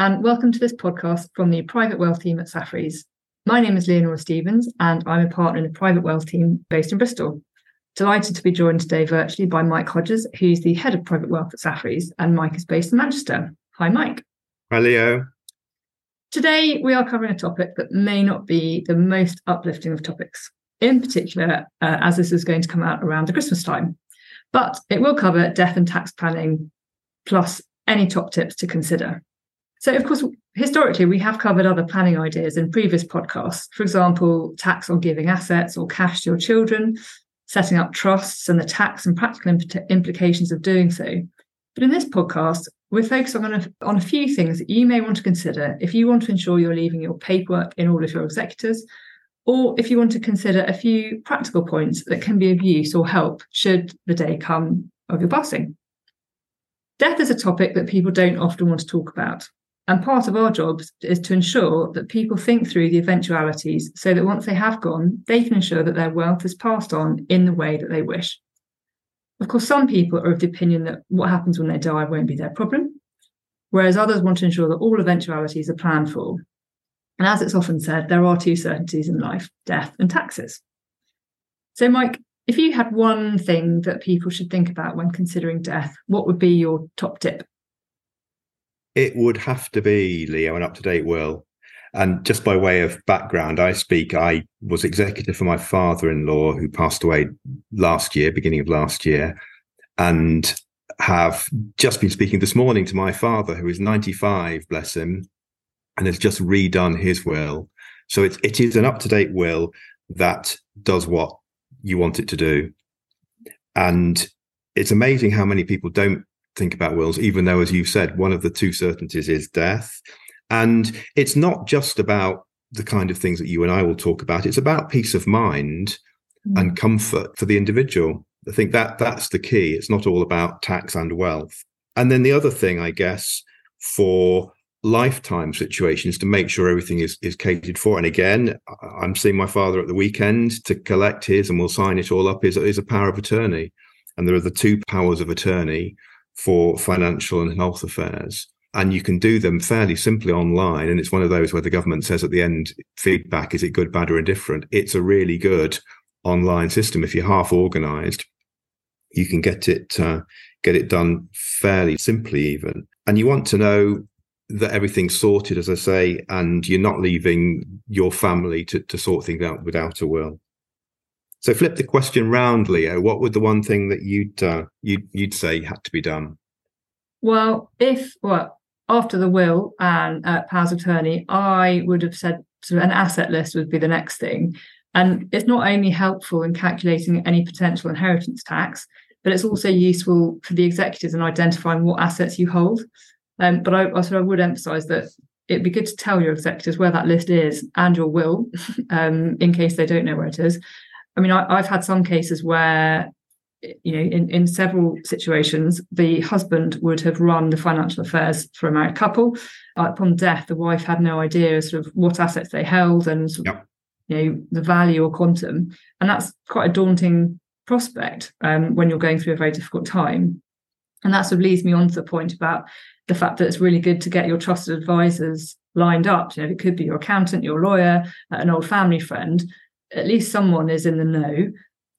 and welcome to this podcast from the Private Wealth team at Saffery's. My name is Leonora Stevens, and I'm a partner in the Private Wealth team based in Bristol. Delighted to be joined today virtually by Mike Hodges, who's the head of Private Wealth at Saffery's, and Mike is based in Manchester. Hi, Mike. Hi, Leo. Today, we are covering a topic that may not be the most uplifting of topics, in particular, uh, as this is going to come out around the Christmas time. But it will cover death and tax planning, plus any top tips to consider. So, of course, historically, we have covered other planning ideas in previous podcasts. For example, tax on giving assets or cash to your children, setting up trusts, and the tax and practical implications of doing so. But in this podcast, we're focusing on a, on a few things that you may want to consider if you want to ensure you're leaving your paperwork in all of your executors, or if you want to consider a few practical points that can be of use or help should the day come of your passing. Death is a topic that people don't often want to talk about. And part of our jobs is to ensure that people think through the eventualities so that once they have gone, they can ensure that their wealth is passed on in the way that they wish. Of course, some people are of the opinion that what happens when they die won't be their problem, whereas others want to ensure that all eventualities are planned for. And as it's often said, there are two certainties in life death and taxes. So, Mike, if you had one thing that people should think about when considering death, what would be your top tip? It would have to be, Leo, an up to date will. And just by way of background, I speak, I was executor for my father in law who passed away last year, beginning of last year, and have just been speaking this morning to my father, who is 95, bless him, and has just redone his will. So it, it is an up to date will that does what you want it to do. And it's amazing how many people don't think about wills, even though, as you've said, one of the two certainties is death. And it's not just about the kind of things that you and I will talk about. It's about peace of mind mm. and comfort for the individual. I think that that's the key. It's not all about tax and wealth. And then the other thing, I guess, for lifetime situations to make sure everything is is catered for. And again, I'm seeing my father at the weekend to collect his, and we'll sign it all up. Is is a power of attorney, and there are the two powers of attorney for financial and health affairs and you can do them fairly simply online. And it's one of those where the government says at the end, feedback is it good, bad, or indifferent? It's a really good online system. If you're half organized, you can get it uh, get it done fairly simply, even. And you want to know that everything's sorted, as I say, and you're not leaving your family to, to sort things out without a will. So flip the question round, Leo. What would the one thing that you'd uh, you'd you'd say had to be done? Well, if well, after the will and uh, powers of attorney, I would have said sort of an asset list would be the next thing. And it's not only helpful in calculating any potential inheritance tax, but it's also useful for the executors in identifying what assets you hold. Um, but I, I, I would emphasize that it'd be good to tell your executors where that list is and your will, um, in case they don't know where it is. I mean, I, have had some cases where you know, in, in several situations, the husband would have run the financial affairs for a married couple. Uh, upon death, the wife had no idea sort of what assets they held and yep. you know the value or quantum, and that's quite a daunting prospect um, when you're going through a very difficult time. And that sort of leads me on to the point about the fact that it's really good to get your trusted advisors lined up. You know, it could be your accountant, your lawyer, an old family friend. At least someone is in the know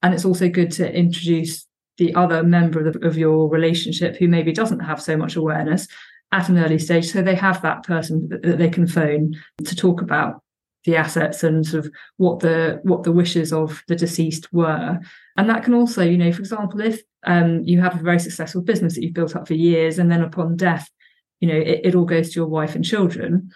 and it's also good to introduce the other member of, the, of your relationship who maybe doesn't have so much awareness at an early stage so they have that person that they can phone to talk about the assets and sort of what the what the wishes of the deceased were. And that can also you know for example if um, you have a very successful business that you've built up for years and then upon death you know it, it all goes to your wife and children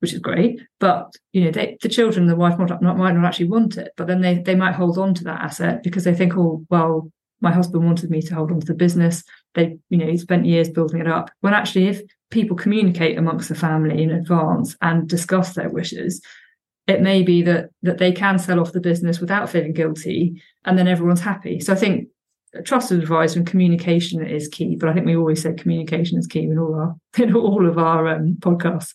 which is great. But you know, they, the children, the wife might not, might not actually want it, but then they they might hold on to that asset because they think, oh, well, my husband wanted me to hold on to the business. They, you know, he spent years building it up. When actually, if people communicate amongst the family in advance and discuss their wishes, it may be that that they can sell off the business without feeling guilty, and then everyone's happy. So I think trusted advisor and communication is key. But I think we always say communication is key in all our in all of our um, podcasts.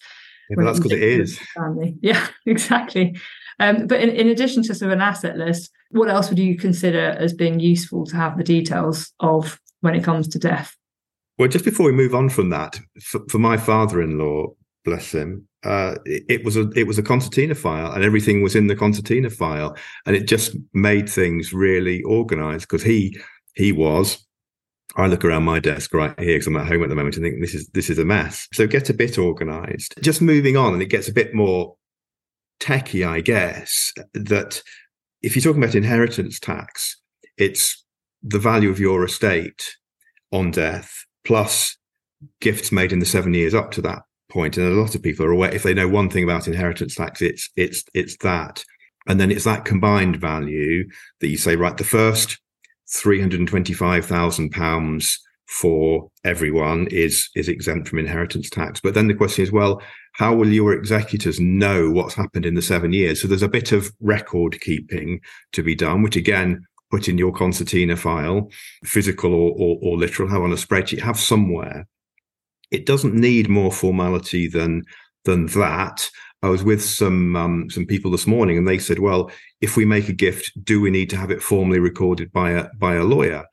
Yeah, but that's because it is. Family. Yeah, exactly. Um, but in, in addition to sort of an asset list, what else would you consider as being useful to have the details of when it comes to death? Well, just before we move on from that, for, for my father in law, bless him, uh, it, it, was a it was a concertina file, and everything was in the concertina file, and it just made things really organised because he he was. I look around my desk right here because I'm at home at the moment and think this is this is a mess. So get a bit organised. Just moving on, and it gets a bit more techy, I guess. That if you're talking about inheritance tax, it's the value of your estate on death plus gifts made in the seven years up to that point. And a lot of people are aware if they know one thing about inheritance tax, it's it's it's that. And then it's that combined value that you say, right, the first three hundred and twenty-five thousand pounds for everyone is is exempt from inheritance tax. But then the question is, well, how will your executors know what's happened in the seven years? So there's a bit of record keeping to be done, which again put in your concertina file, physical or, or, or literal, have on a spreadsheet, have somewhere. It doesn't need more formality than than that. I was with some um, some people this morning, and they said, "Well, if we make a gift, do we need to have it formally recorded by a by a lawyer?"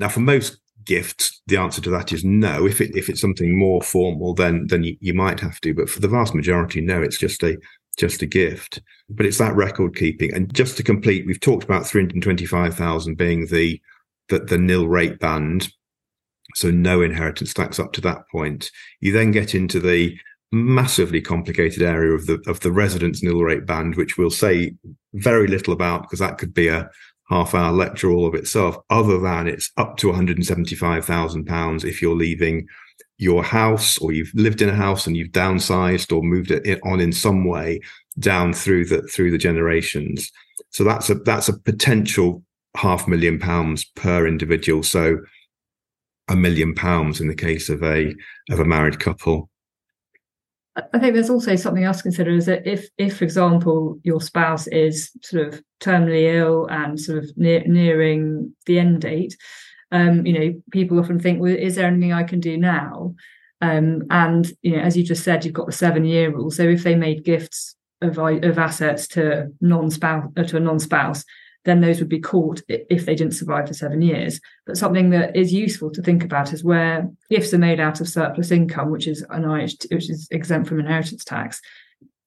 Now, for most gifts, the answer to that is no. If it if it's something more formal, then then you, you might have to. But for the vast majority, no. It's just a just a gift. But it's that record keeping. And just to complete, we've talked about 325,000 being the, the, the nil rate band. So no inheritance tax up to that point. You then get into the massively complicated area of the of the residence nil rate band, which we'll say very little about because that could be a half hour lecture all of itself, other than it's up to £175,000 if you're leaving your house or you've lived in a house and you've downsized or moved it on in some way down through the through the generations. So that's a that's a potential half million pounds per individual. So a million pounds in the case of a of a married couple I think there's also something else to consider is that if, if, for example, your spouse is sort of terminally ill and sort of near, nearing the end date, um, you know, people often think, well, is there anything I can do now? Um, and you know, as you just said, you've got the seven-year rule. So if they made gifts of of assets to non-spouse uh, to a non-spouse, then those would be caught if they didn't survive for seven years. But something that is useful to think about is where gifts are made out of surplus income, which is an which is exempt from inheritance tax.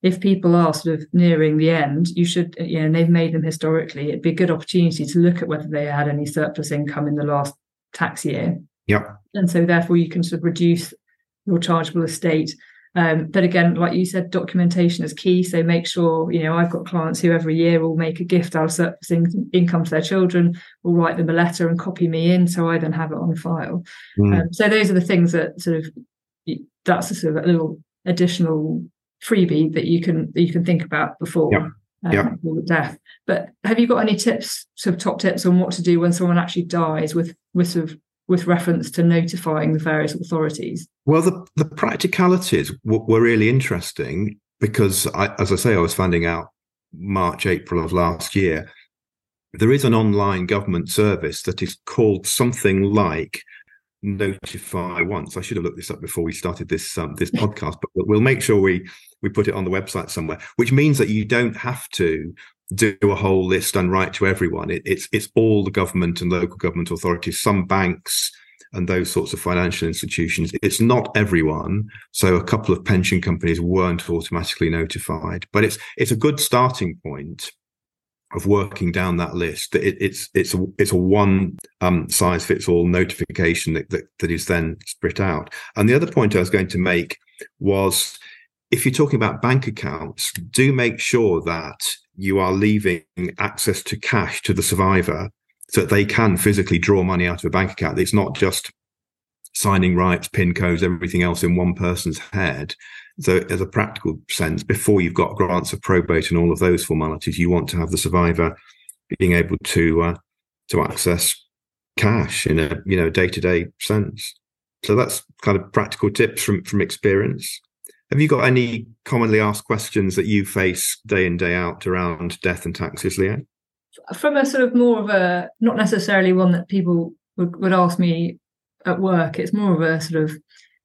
If people are sort of nearing the end, you should, uh, you know, and they've made them historically, it'd be a good opportunity to look at whether they had any surplus income in the last tax year. Yeah. And so therefore you can sort of reduce your chargeable estate um, but again, like you said, documentation is key. So make sure, you know, I've got clients who every year will make a gift out of income to their children, will write them a letter and copy me in. So I then have it on file. Mm. Um, so those are the things that sort of, that's a sort of a little additional freebie that you can, that you can think about before. Yeah. Um, yeah. death. But have you got any tips, sort of top tips on what to do when someone actually dies with with sort of with reference to notifying the various authorities? Well, the, the practicalities w- were really interesting because, I, as I say, I was finding out March, April of last year. There is an online government service that is called something like Notify Once. I should have looked this up before we started this um, this podcast, but we'll make sure we we put it on the website somewhere. Which means that you don't have to do a whole list and write to everyone. It, it's it's all the government and local government authorities, some banks and those sorts of financial institutions. It's not everyone. So a couple of pension companies weren't automatically notified, but it's it's a good starting point of working down that list. It, it's it's a it's a one um, size fits all notification that, that that is then split out. And the other point I was going to make was if you're talking about bank accounts, do make sure that you are leaving access to cash to the survivor so that they can physically draw money out of a bank account. It's not just signing rights, PIN codes, everything else in one person's head. So, as a practical sense, before you've got grants of probate and all of those formalities, you want to have the survivor being able to uh, to access cash in a you know day to day sense. So that's kind of practical tips from from experience. Have you got any commonly asked questions that you face day in, day out around death and taxes, Leanne? From a sort of more of a, not necessarily one that people would, would ask me at work, it's more of a sort of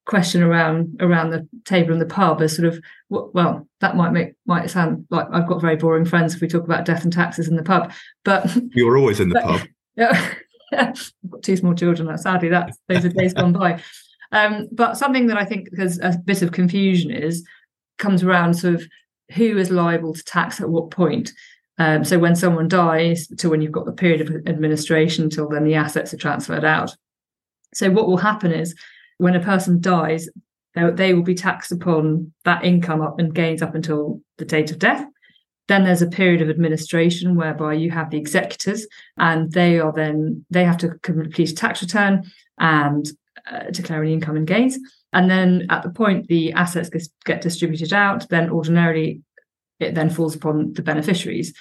question around around the table in the pub as sort of well that might make might sound like I've got very boring friends if we talk about death and taxes in the pub but you're always in the but, pub yeah I've got two small children sadly that those are days gone by um, but something that I think there's a bit of confusion is comes around sort of who is liable to tax at what point. Um, so when someone dies, to when you've got the period of administration till then the assets are transferred out. So what will happen is when a person dies, they, they will be taxed upon that income up and gains up until the date of death. Then there's a period of administration whereby you have the executors, and they are then they have to complete a tax return and uh, declare any income and gains. And then at the point the assets get distributed out, then ordinarily it then falls upon the beneficiaries.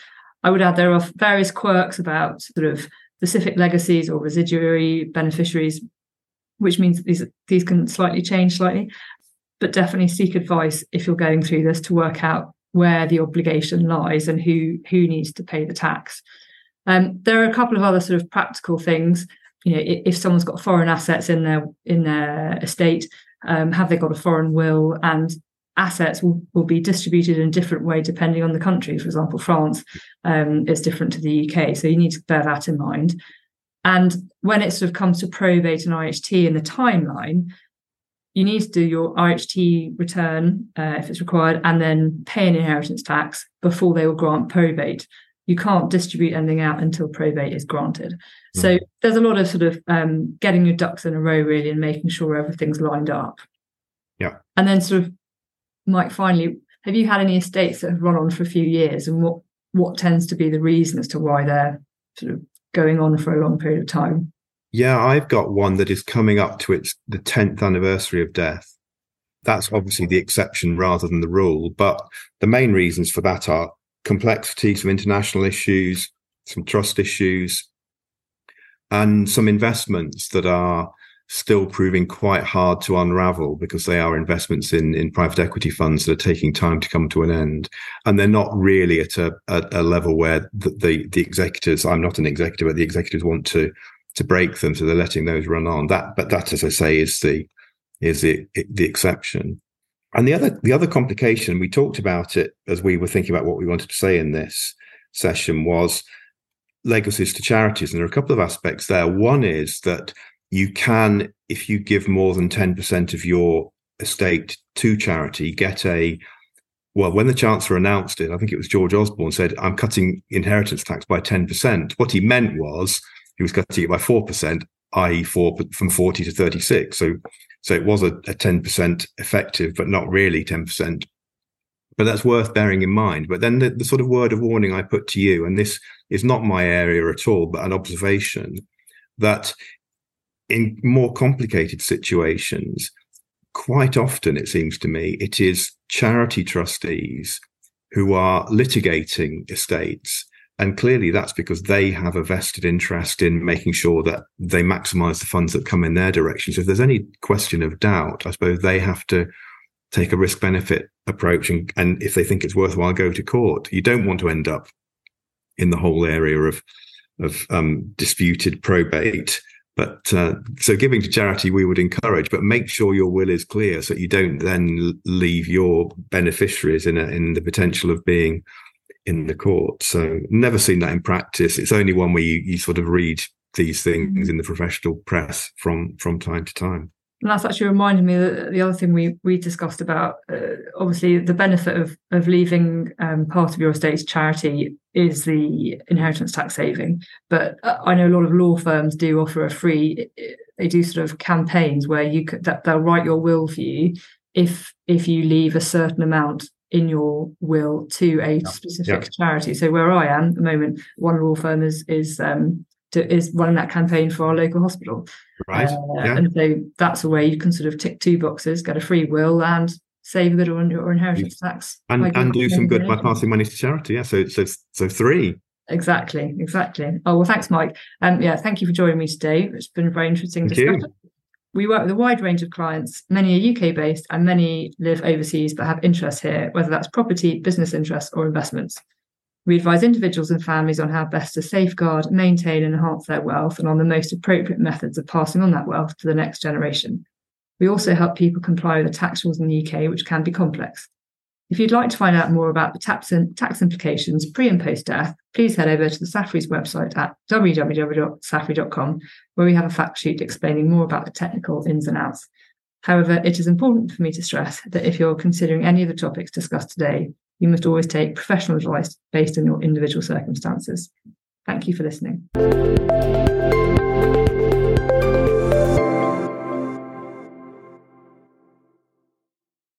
I would add there are various quirks about sort of specific legacies or residuary beneficiaries, which means these these can slightly change slightly, but definitely seek advice if you're going through this to work out where the obligation lies and who who needs to pay the tax. Um, there are a couple of other sort of practical things. You know, if someone's got foreign assets in their in their estate, um, have they got a foreign will? And assets will, will be distributed in a different way depending on the country. For example, France um, is different to the UK, so you need to bear that in mind. And when it sort of comes to probate and IHT in the timeline, you need to do your IHT return uh, if it's required, and then pay an inheritance tax before they will grant probate. You can't distribute anything out until probate is granted. Mm. So there's a lot of sort of um, getting your ducks in a row, really, and making sure everything's lined up. Yeah. And then sort of Mike, finally, have you had any estates that have run on for a few years, and what what tends to be the reason as to why they're sort of going on for a long period of time? Yeah, I've got one that is coming up to its the tenth anniversary of death. That's obviously the exception rather than the rule, but the main reasons for that are complexity, some international issues, some trust issues, and some investments that are still proving quite hard to unravel because they are investments in in private equity funds that are taking time to come to an end, and they're not really at a at a level where the, the the. I'm not an executive, but the executors want to to break them, so they're letting those run on. That, but that, as I say, is the is the the exception. And the other the other complication we talked about it as we were thinking about what we wanted to say in this session was legacies to charities. And there are a couple of aspects there. One is that you can, if you give more than 10% of your estate to charity, get a well, when the Chancellor announced it, I think it was George Osborne said, I'm cutting inheritance tax by 10%. What he meant was he was cutting it by 4%, i.e., four, from 40 to 36. So, so it was a, a 10% effective, but not really 10%. But that's worth bearing in mind. But then the, the sort of word of warning I put to you, and this is not my area at all, but an observation that in more complicated situations, quite often, it seems to me, it is charity trustees who are litigating estates. And clearly that's because they have a vested interest in making sure that they maximize the funds that come in their direction. So if there's any question of doubt, I suppose they have to take a risk benefit approach. And, and if they think it's worthwhile, go to court. You don't want to end up in the whole area of, of um, disputed probate but uh, so giving to charity, we would encourage, but make sure your will is clear so you don't then leave your beneficiaries in a, in the potential of being in the court. So never seen that in practice. It's only one where you, you sort of read these things mm-hmm. in the professional press from from time to time. And that's actually reminded me that the other thing we we discussed about uh, obviously the benefit of of leaving um, part of your estate's charity is the inheritance tax saving. But uh, I know a lot of law firms do offer a free. They do sort of campaigns where you could that they'll write your will for you if if you leave a certain amount in your will to a specific yeah. charity. So where I am at the moment, one law firm is is um, to, is running that campaign for our local hospital. Right. Uh, yeah. And so that's a way you can sort of tick two boxes, get a free will, and save a bit on your inheritance tax, and and do some good by passing money to charity. Yeah. So so so three. Exactly. Exactly. Oh well, thanks, Mike. Um, yeah, thank you for joining me today. It's been a very interesting thank discussion. You. We work with a wide range of clients. Many are UK based, and many live overseas but have interests here, whether that's property, business interests, or investments. We advise individuals and families on how best to safeguard, maintain, and enhance their wealth and on the most appropriate methods of passing on that wealth to the next generation. We also help people comply with the tax rules in the UK, which can be complex. If you'd like to find out more about the tax, tax implications pre and post death, please head over to the Saffery's website at www.saffery.com, where we have a fact sheet explaining more about the technical ins and outs. However, it is important for me to stress that if you're considering any of the topics discussed today, you must always take professional advice based on your individual circumstances. Thank you for listening.